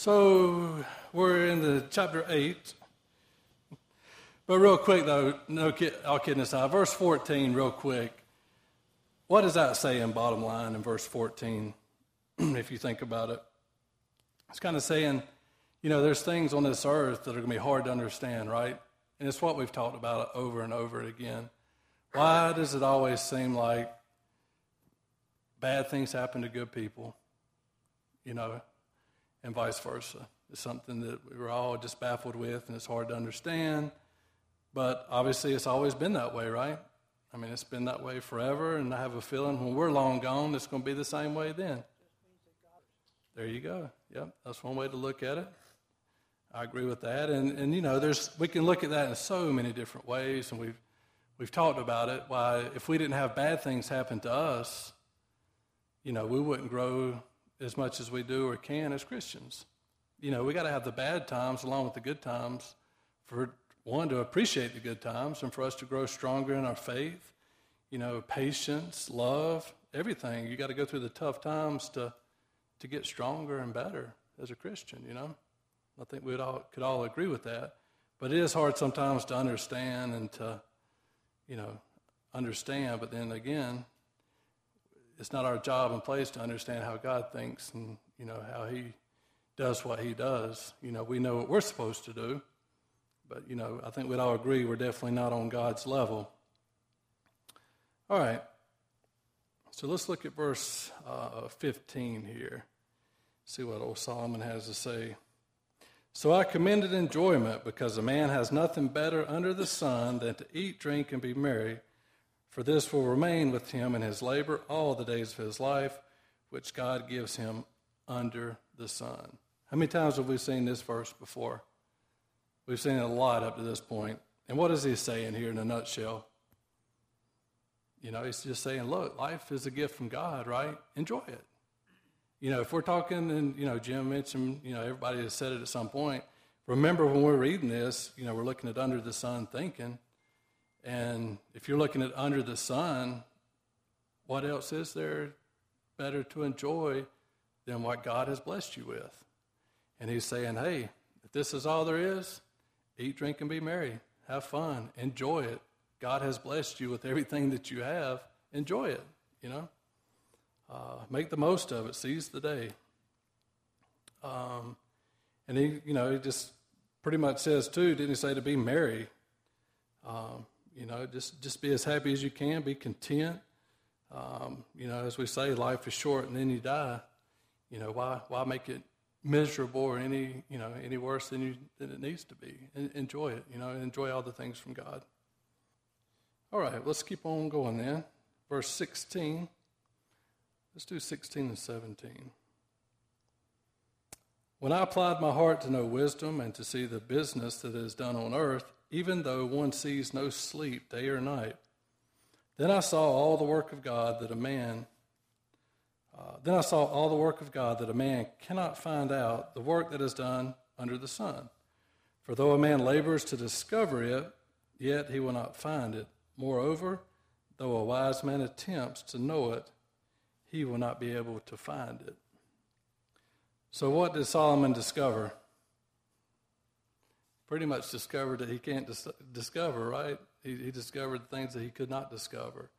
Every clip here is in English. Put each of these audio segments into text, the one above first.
So we're in the chapter 8. But real quick, though, no kid, all kidding aside, verse 14, real quick. What does that say in bottom line in verse 14, if you think about it? It's kind of saying, you know, there's things on this earth that are going to be hard to understand, right? And it's what we've talked about over and over again. Why does it always seem like bad things happen to good people? You know, and vice versa. It's something that we're all just baffled with, and it's hard to understand. But obviously, it's always been that way, right? I mean, it's been that way forever, and I have a feeling when we're long gone, it's going to be the same way then. There you go. Yep, that's one way to look at it. I agree with that, and and you know, there's we can look at that in so many different ways, and we've we've talked about it. Why, if we didn't have bad things happen to us, you know, we wouldn't grow as much as we do or can as Christians. You know, we got to have the bad times along with the good times for one to appreciate the good times and for us to grow stronger in our faith. You know, patience, love, everything. You got to go through the tough times to to get stronger and better as a Christian. You know, I think we all could all agree with that. But it is hard sometimes to understand and to, you know, understand. But then again, it's not our job and place to understand how God thinks and you know how He does what He does. You know, we know what we're supposed to do, but you know, I think we'd all agree we're definitely not on God's level. All right, so let's look at verse uh, 15 here. See what old Solomon has to say. So I commended enjoyment because a man has nothing better under the sun than to eat, drink, and be merry for this will remain with him in his labor all the days of his life, which God gives him under the sun. How many times have we seen this verse before? We've seen it a lot up to this point. And what is he saying here in a nutshell? You know, he's just saying, look, life is a gift from God, right? Enjoy it. You know, if we're talking, and, you know, Jim mentioned, you know, everybody has said it at some point. Remember when we're reading this, you know, we're looking at under the sun thinking, and if you're looking at under the sun, what else is there better to enjoy than what God has blessed you with? And he's saying, hey, if this is all there is, eat, drink, and be merry. Have fun. Enjoy it. God has blessed you with everything that you have. Enjoy it, you know. Uh, make the most of it. Seize the day. Um, and he, you know, he just pretty much says, too, didn't he say to be merry? Um, you know, just, just be as happy as you can, be content. Um, you know, as we say, life is short and then you die. You know, why, why make it miserable or any, you know, any worse than, you, than it needs to be? enjoy it, you know, enjoy all the things from God. All right, let's keep on going then. Verse 16. Let's do 16 and 17. When I applied my heart to know wisdom and to see the business that is done on earth, even though one sees no sleep day or night. Then I saw all the work of God that a man uh, then I saw all the work of God that a man cannot find out, the work that is done under the sun. For though a man labors to discover it, yet he will not find it. Moreover, though a wise man attempts to know it, he will not be able to find it. So, what did Solomon discover? Pretty much discovered that he can't dis- discover, right? He, he, discovered things that he could not discover.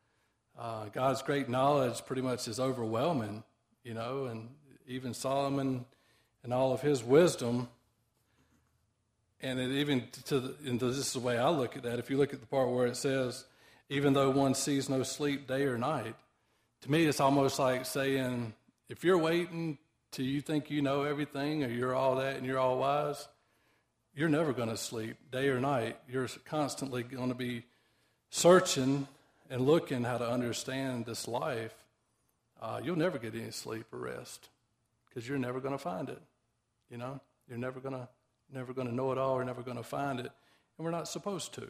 Uh, God's great knowledge pretty much is overwhelming, you know, and even Solomon and all of his wisdom. And it even to the, and this is the way I look at that. If you look at the part where it says, even though one sees no sleep day or night, to me it's almost like saying, if you're waiting till you think you know everything or you're all that and you're all wise, you're never going to sleep day or night. You're constantly going to be searching and looking how to understand this life. Uh, you'll never get any sleep or rest because you're never going to find it. You know, you're never going to never going to know it all. You're never going to find it, and we're not supposed to.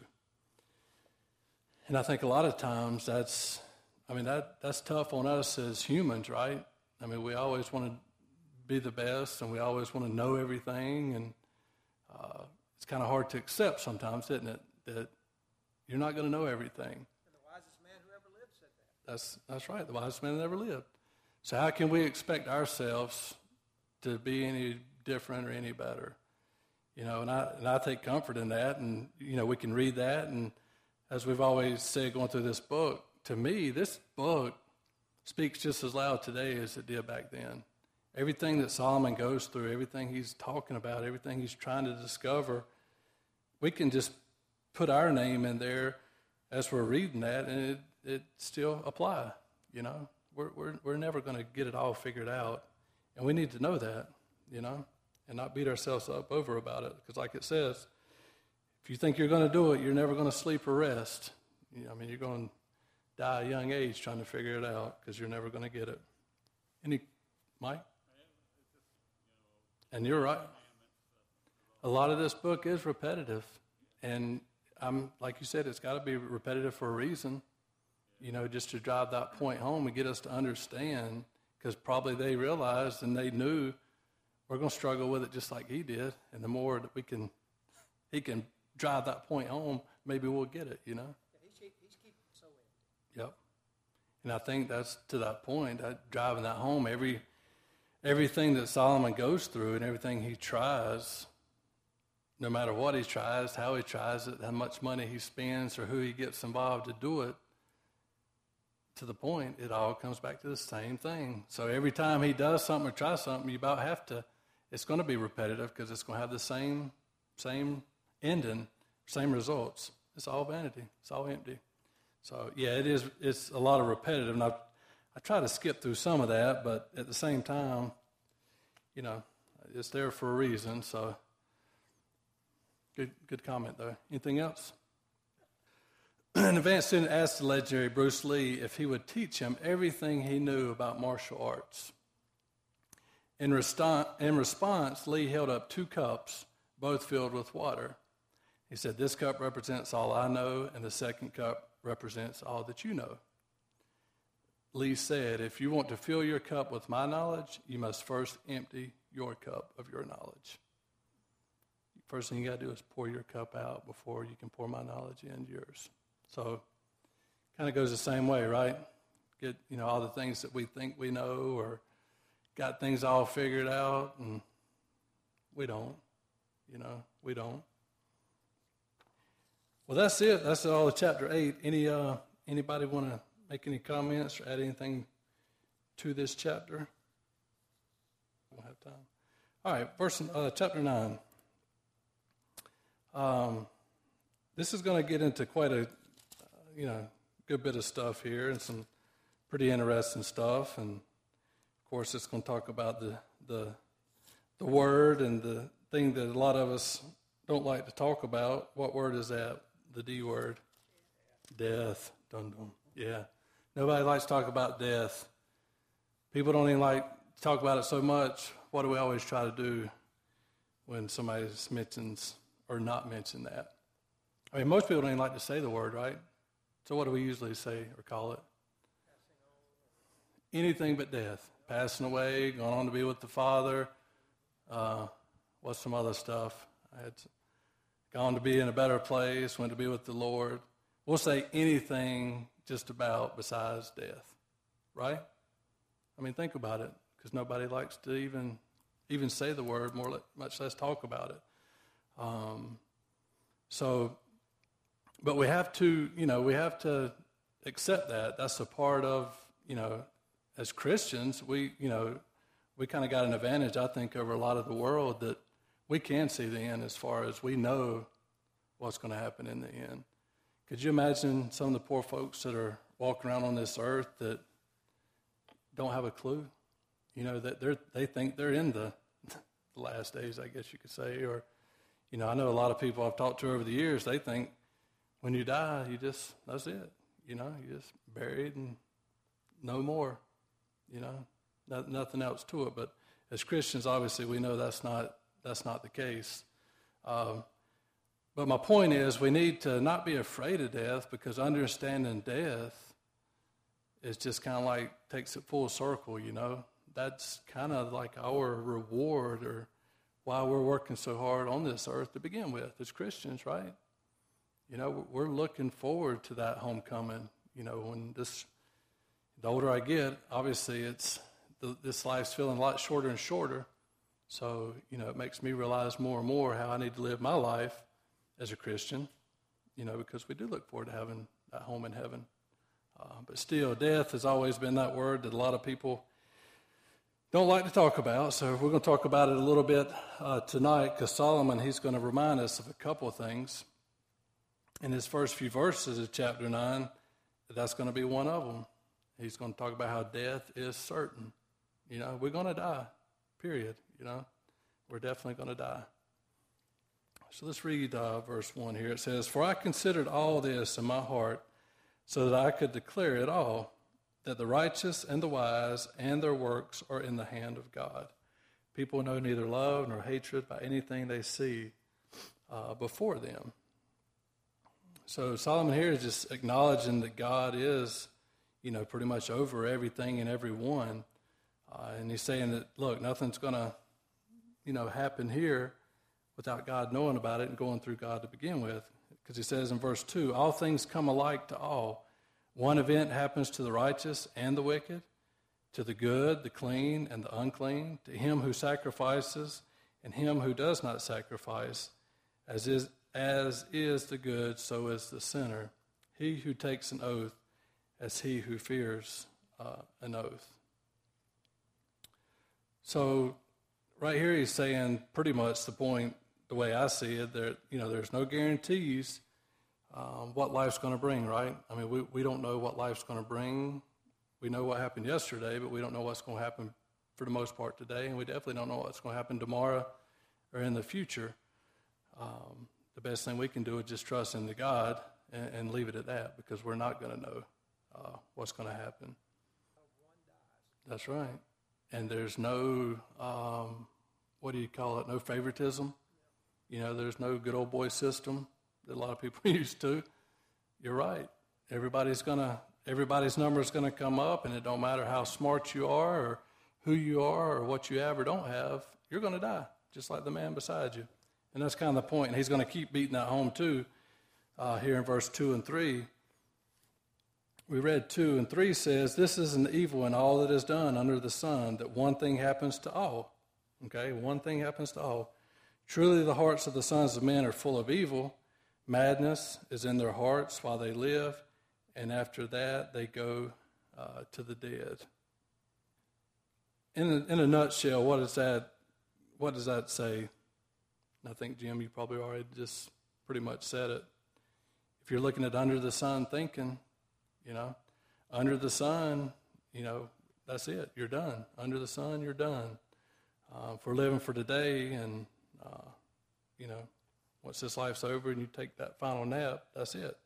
And I think a lot of times that's, I mean, that that's tough on us as humans, right? I mean, we always want to be the best, and we always want to know everything, and uh, it's kind of hard to accept sometimes, isn't it? That you're not going to know everything. And the wisest man who ever lived said that. That's, that's right, the wisest man that ever lived. So, how can we expect ourselves to be any different or any better. You know, and I, and I take comfort in that. And, you know, we can read that. And as we've always said going through this book, to me, this book speaks just as loud today as it did back then. Everything that Solomon goes through, everything he's talking about, everything he's trying to discover, we can just put our name in there as we're reading that, and it, it still apply. You know, we're, we're, we're never going to get it all figured out, and we need to know that, you know, and not beat ourselves up over about it. Because, like it says, if you think you're going to do it, you're never going to sleep or rest. You know, I mean, you're going to die a young age trying to figure it out because you're never going to get it. Any, Mike? And you're right. A lot of this book is repetitive. And I'm, like you said, it's got to be repetitive for a reason, you know, just to drive that point home and get us to understand, because probably they realized and they knew we're going to struggle with it just like he did. And the more that we can, he can drive that point home, maybe we'll get it, you know? He's, he's keeping so empty. Yep. And I think that's to that point, that driving that home, every everything that Solomon goes through and everything he tries, no matter what he tries, how he tries it, how much money he spends, or who he gets involved to do it, to the point, it all comes back to the same thing. So every time he does something or tries something, you about have to, it's going to be repetitive because it's going to have the same, same ending, same results. It's all vanity. It's all empty. So yeah, it is. It's a lot of repetitive, and I, I try to skip through some of that, but at the same time, you know, it's there for a reason. So good, good comment though. Anything else? An advanced student asked the legendary Bruce Lee if he would teach him everything he knew about martial arts. In, in response, Lee held up two cups, both filled with water. He said, This cup represents all I know, and the second cup represents all that you know. Lee said, If you want to fill your cup with my knowledge, you must first empty your cup of your knowledge. First thing you got to do is pour your cup out before you can pour my knowledge into yours. So, kind of goes the same way, right? Get you know all the things that we think we know, or got things all figured out, and we don't. You know, we don't. Well, that's it. That's all of chapter eight. Any uh, anybody want to make any comments or add anything to this chapter? We don't have time. All right, verse uh, chapter nine. Um, this is going to get into quite a, uh, you know, good bit of stuff here and some pretty interesting stuff. And of course, it's going to talk about the the the word and the thing that a lot of us don't like to talk about. What word is that? The D word. Death. Dun dun. Yeah. Nobody likes to talk about death. People don't even like to talk about it so much. What do we always try to do when somebody mentions or not mention that? I mean, most people don't even like to say the word, right? So what do we usually say or call it? Anything but death. Passing away, going on to be with the Father. Uh, what's some other stuff? I had gone to be in a better place, went to be with the Lord. We'll say anything just about besides death, right? I mean, think about it, because nobody likes to even even say the word, more much less talk about it. Um, so, but we have to, you know, we have to accept that. That's a part of, you know, as Christians, we, you know, we kind of got an advantage, I think, over a lot of the world that we can see the end as far as we know what's going to happen in the end. Could you imagine some of the poor folks that are walking around on this earth that don't have a clue? You know, that they're, they think they're in the, the last days, I guess you could say. Or, you know, I know a lot of people I've talked to over the years, they think when you die, you just, that's it. You know, you just buried and no more. You know, no, nothing else to it. But as Christians, obviously, we know that's not, that's not the case. Um, but my point is, we need to not be afraid of death because understanding death is just kind of like takes it full circle, you know. That's kind of like our reward or why we're working so hard on this earth to begin with as Christians, right? You know, we're looking forward to that homecoming. You know, when this, the older I get, obviously it's the, this life's feeling a lot shorter and shorter. So, you know, it makes me realize more and more how I need to live my life as a Christian, you know, because we do look forward to having that home in heaven. Uh, but still, death has always been that word that a lot of people don't like to talk about. So we're going to talk about it a little bit uh, tonight because Solomon, he's going to remind us of a couple of things. In his first few verses of chapter 9, that's going to be one of them. He's going to talk about how death is certain. You know, we're going to die, period. You know, we're definitely going to die. So let's read uh, verse 1 here. It says, For I considered all this in my heart so that I could declare it all, that the righteous and the wise and their works are in the hand of God. People know neither love nor hatred by anything they see uh, before them. So Solomon here is just acknowledging that God is, you know, pretty much over everything and everyone. Uh, and he's saying that, look, nothing's going to, you know, happen here without God knowing about it and going through God to begin with. Because he says in verse 2 all things come alike to all. One event happens to the righteous and the wicked, to the good, the clean, and the unclean, to him who sacrifices and him who does not sacrifice. As is, as is the good, so is the sinner. He who takes an oath, as he who fears uh, an oath. So, right here, he's saying pretty much the point the way I see it, there, you know, there's no guarantees um, what life's going to bring, right? I mean, we, we don't know what life's going to bring. We know what happened yesterday, but we don't know what's going to happen for the most part today, and we definitely don't know what's going to happen tomorrow or in the future. Um, the best thing we can do is just trust in the God and, and, leave it at that because we're not going to know uh, what's going to happen. That's right. And there's no, um, what do you call it, no favoritism. You know, there's no good old boy system that a lot of people used to. You're right. Everybody's gonna everybody's number is gonna come up, and it don't matter how smart you are or who you are or what you have or don't have. You're gonna die, just like the man beside you. And that's kind of the point. And he's to keep beating that home too. Uh, here in verse two and three, we read two and three says, "This is an evil in all that is done under the sun. That one thing happens to all. Okay, one thing happens to all." Truly, the hearts of the sons of men are full of evil. Madness is in their hearts while they live, and after that they go uh, to the dead. In a, in a nutshell, what does that what does that say? And I think Jim, you probably already just pretty much said it. If you're looking at under the sun thinking, you know, under the sun, you know, that's it. You're done. Under the sun, you're done. Uh, if we're living for today and uh, you know, once this life's over and you take that final nap, that's it.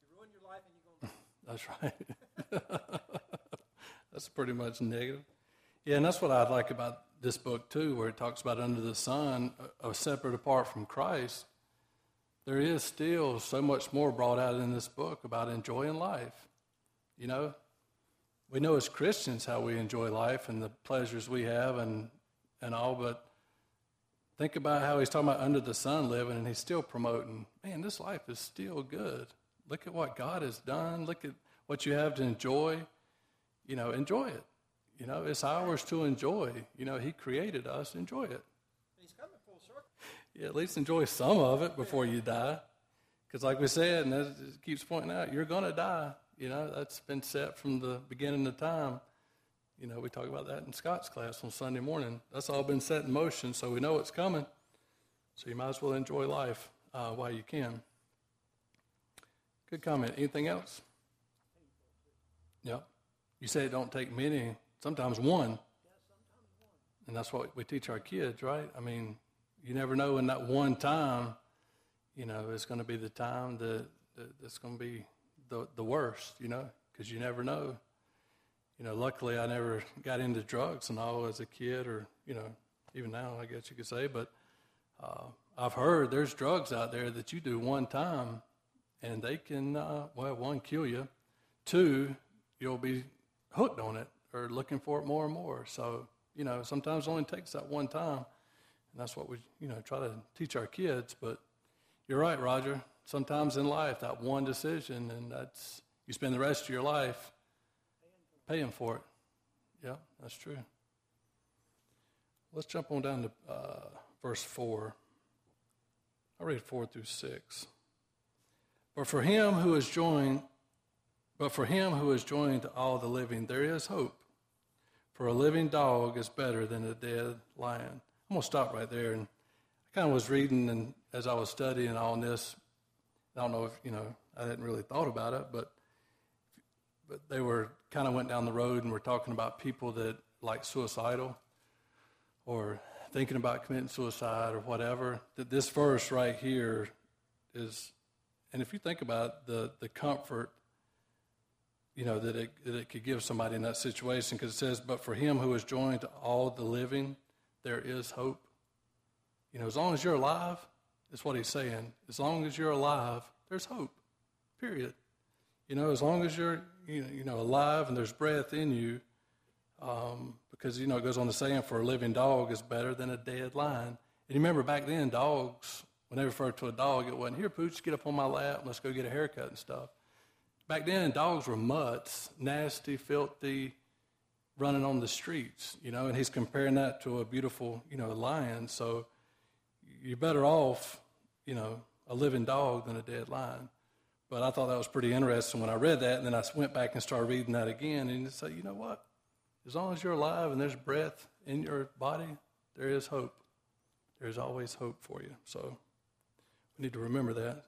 You ruin your life and you're going. that's right. that's pretty much negative. Yeah, and that's what I like about this book too, where it talks about under the sun, uh, separate apart from Christ. There is still so much more brought out in this book about enjoying life. You know, we know as Christians how we enjoy life and the pleasures we have and and all, but Think about how he's talking about under the sun living, and he's still promoting, man, this life is still good. Look at what God has done. Look at what you have to enjoy. You know, enjoy it. You know, it's ours to enjoy. You know, he created us. Enjoy it. He's coming full circle. Yeah, at least enjoy some of it before you die. Because, like we said, and it keeps pointing out, you're going to die. You know, that's been set from the beginning of time. You know, we talk about that in Scott's class on Sunday morning. That's all been set in motion, so we know it's coming. So you might as well enjoy life uh, while you can. Good comment. Anything else? Yeah. You say it don't take many, sometimes one. And that's what we teach our kids, right? I mean, you never know in that one time, you know, it's going to be the time that, that that's going to be the, the worst, you know, because you never know you know, luckily I never got into drugs and all as a kid, or you know, even now I guess you could say. But uh, I've heard there's drugs out there that you do one time, and they can uh, well, one kill you, two you'll be hooked on it or looking for it more and more. So you know, sometimes it only takes that one time, and that's what we you know try to teach our kids. But you're right, Roger. Sometimes in life, that one decision, and that's you spend the rest of your life paying for it. Yeah, that's true. let's jump on down to uh, verse 4. I'll read 4 through 6. But for him who is joined, but for him who is joined to all the living, there is hope. For a living dog is better than a dead lion. I'm to stop right there. And I kind of was reading, and as I was studying on this, I don't know if, you know, I hadn't really thought about it, but but they were kind of went down the road and were talking about people that like suicidal or thinking about committing suicide or whatever. That this verse right here is, and if you think about the the comfort you know, that it, that it could give somebody in that situation because it says, But for him who is joined to all the living, there is hope. You know, as long as you're alive, that's what he's saying. As long as you're alive, there's hope, period. You know, as long as you're, you know, you know alive and there's breath in you, um, because, you know, it goes on to saying, For a living dog is better than a dead lion. And you remember back then, dogs, when they referred to a dog, it wasn't, Here, Pooch, get up on my lap, let's go get a haircut and stuff Back then, dogs were mutts, nasty, filthy, running on the streets, you know, and he's comparing that to a beautiful, you know, lion. So you're better off, you know, a living dog than a dead lion. But I thought that was pretty interesting when I read that, and then I went back and started reading that again, and say, you know what? As long as you're alive and there's breath in your body, there is hope. There's always hope for you. So we need to remember that.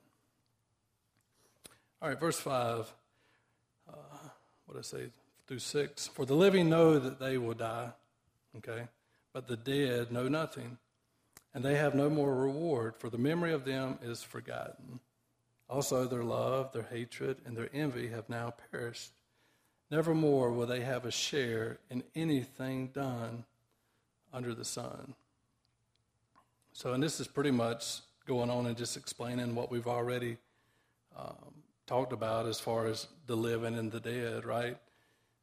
All right, verse 5. Uh, what did I say? Through 6. For the living know that they will die, okay? But the dead know nothing, and they have no more reward, for the memory of them is forgotten. Also, their love, their hatred, and their envy have now perished. Nevermore will they have a share in anything done under the sun. So, and this is pretty much going on and just explaining what we've already um, talked about as far as the living and the dead, right?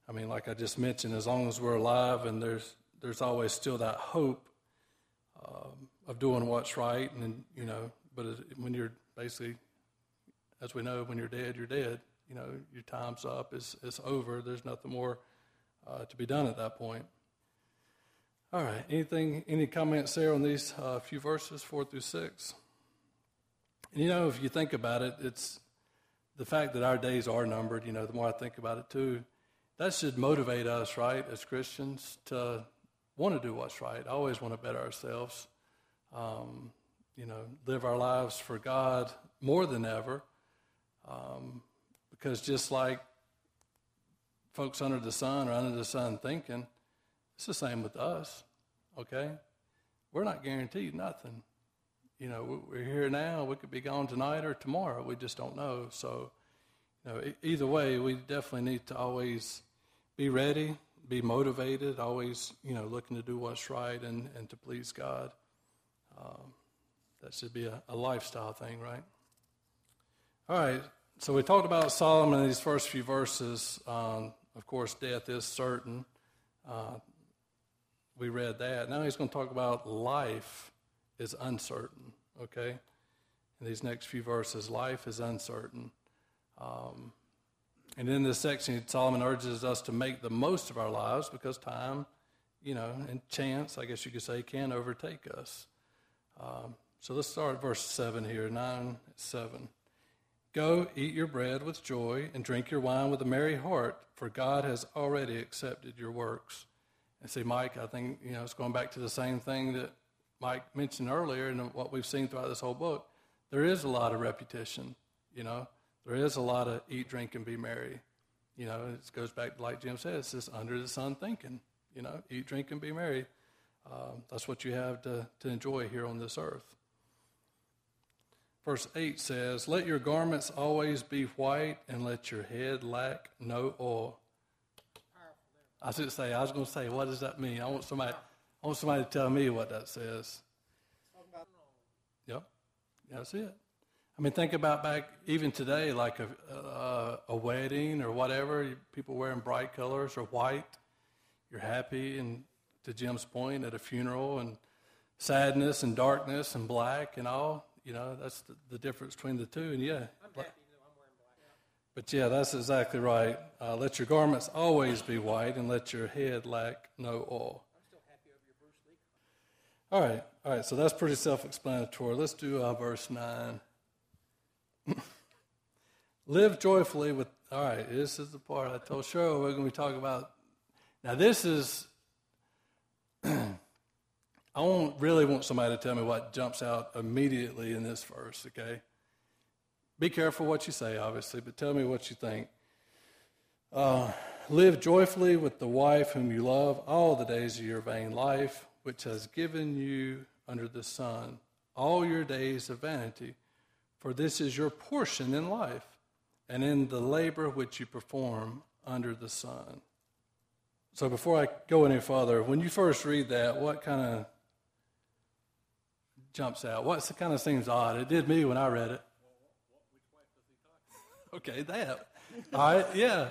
I mean, like I just mentioned, as long as we're alive and there's there's always still that hope um, of doing what's right, and you know, but when you're basically, as we know, when you're dead, you're dead. You know, your time's up. It's it's over. There's nothing more uh, to be done at that point. All right. Anything? Any comments there on these uh, few verses, four through six? And you know, if you think about it, it's the fact that our days are numbered, you know, the more I think about it too, that should motivate us, right, as Christians, to want to do what's right. I always want to better ourselves, um, you know, live our lives for God more than ever. Um, because just like folks under the sun or under the sun thinking, it's the same with us, okay? We're not guaranteed nothing you know, we're here now. We could be gone tonight or tomorrow. We just don't know. So, you know, either way, we definitely need to always be ready, be motivated, always, you know, looking to do what's right and, and to please God. Um, that should be a, a, lifestyle thing, right? All right. So we talked about Solomon in these first few verses. Um, of course, death is certain. Uh, we read that. Now he's going to talk about life is uncertain, okay? In these next few verses, life is uncertain. Um, and in this section, Solomon urges us to make the most of our lives because time, you know, and chance, I guess you could say, can overtake us. Um, so let's start at verse 7 here 9, 7. Go, eat your bread with joy, and drink your wine with a merry heart, for God has already accepted your works. And see, Mike, I think, you know, it's going back to the same thing that Mike mentioned earlier, and what we've seen throughout this whole book, there is a lot of repetition. You know, there is a lot of eat, drink, and be merry. You know, it goes back to like Jim says, it's just under the sun thinking. You know, eat, drink, and be merry. Um, that's what you have to, to enjoy here on this earth. Verse 8 says, Let your garments always be white, and let your head lack no oil. I should say, I was going to say, what does that mean? I want somebody. I want somebody to tell me what that says. Yep, that's it. I mean, think about back even today, like a, a, a wedding or whatever, people wearing bright colors or white. You're happy, and to Jim's point, at a funeral, and sadness and darkness and black and all. You know, that's the, the difference between the two. And yeah, I'm happy But yeah, that's exactly right. Uh, let your garments always be white, and let your head lack no oil. All right, all right, so that's pretty self explanatory. Let's do uh, verse 9. Live joyfully with, all right, this is the part I told Cheryl we're going to be talking about. Now, this is, won't really want somebody to tell me what jumps out immediately in this verse, okay? Be careful what you say, obviously, but tell me what you think. Uh, live joyfully with the wife whom you love all the days of your vain life, which has given you under the sun all your days of vanity. For this is your portion in life and in the labor which you perform under the sun. So before I go any further, when you first read that, what kind of jumps out? What kind of seems odd? It did me when I read it. okay, that. All right, yeah.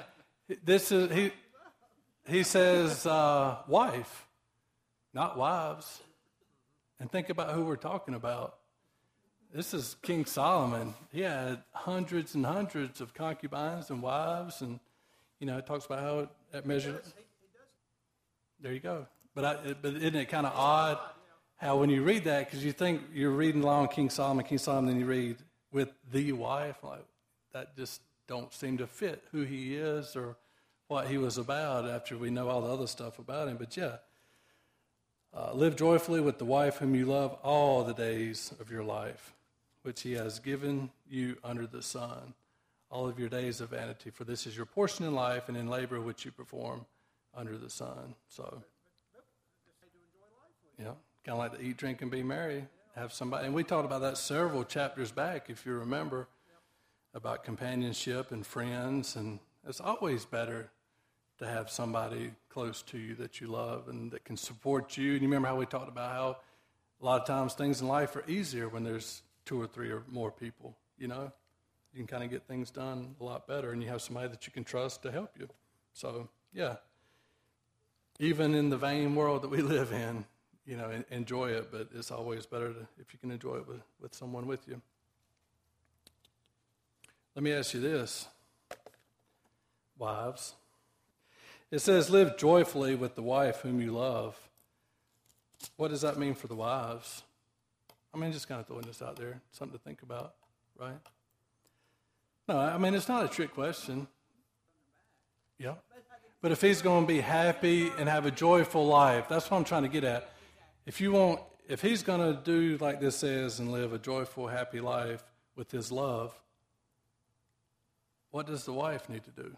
This is he. He says uh, wife, not wives. And think about who we're talking about. This is King Solomon. He had hundreds and hundreds of concubines and wives, and you know, it talks about how it measured. There you go. But I, but isn't it kind of odd how when you read that because you think you're reading along King Solomon, King Solomon, then you read with the wife, like that just don't seem to fit who he is or what he was about after we know all the other stuff about him. But yeah, uh, live joyfully with the wife whom you love all the days of your life which he has given you under the sun, all of your days of vanity. For this is your portion in life and in labor which you perform under the sun. So, yeah, kind of like to eat, drink, and be merry. Have somebody, and we talked about that several chapters back, if you remember, about companionship and friends. And it's always better to have somebody close to you that you love and that can support you. And you remember how we talked about how a lot of times things in life are easier when there's two or three or more people, you know? You can kind of get things done a lot better, and you have somebody that you can trust to help you. So, yeah. Even in the vain world that we live in, you know, enjoy it, but it's always better to, if you can enjoy it with, with someone with you. Let me ask you this, wives. It says, live joyfully with the wife whom you love. What does that mean for the wives? I mean, just kind of throwing this out there, something to think about, right? No, I mean, it's not a trick question. Yeah. But if he's going to be happy and have a joyful life, that's what I'm trying to get at. If you want, if he's going to do like this says and live a joyful, happy life with his love, what does the wife need to do?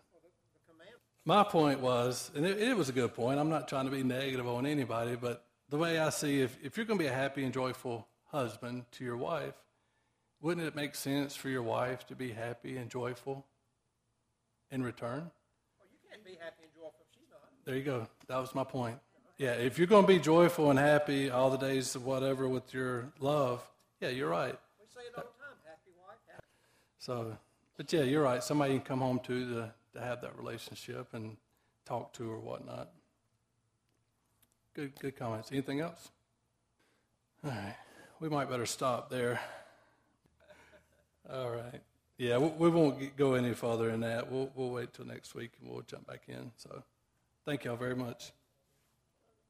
My point was, and it, it was a good point. I'm not trying to be negative on anybody, but the way I see, if, if you're going to be a happy and joyful husband to your wife, wouldn't it make sense for your wife to be happy and joyful in return? Well, you can't be happy and joyful if she's not. There you go. That was my point. Yeah, if you're going to be joyful and happy all the days of whatever with your love, yeah, you're right. We say it all the time happy wife, happy. So, but yeah, you're right. Somebody you can come home to to, to have that relationship and talk to or whatnot. Good, good comments. Anything else? All right we might better stop there. All right. Yeah, we, won't go any further in that. We'll, we'll wait till next week and we'll jump back in. So thank y'all very much.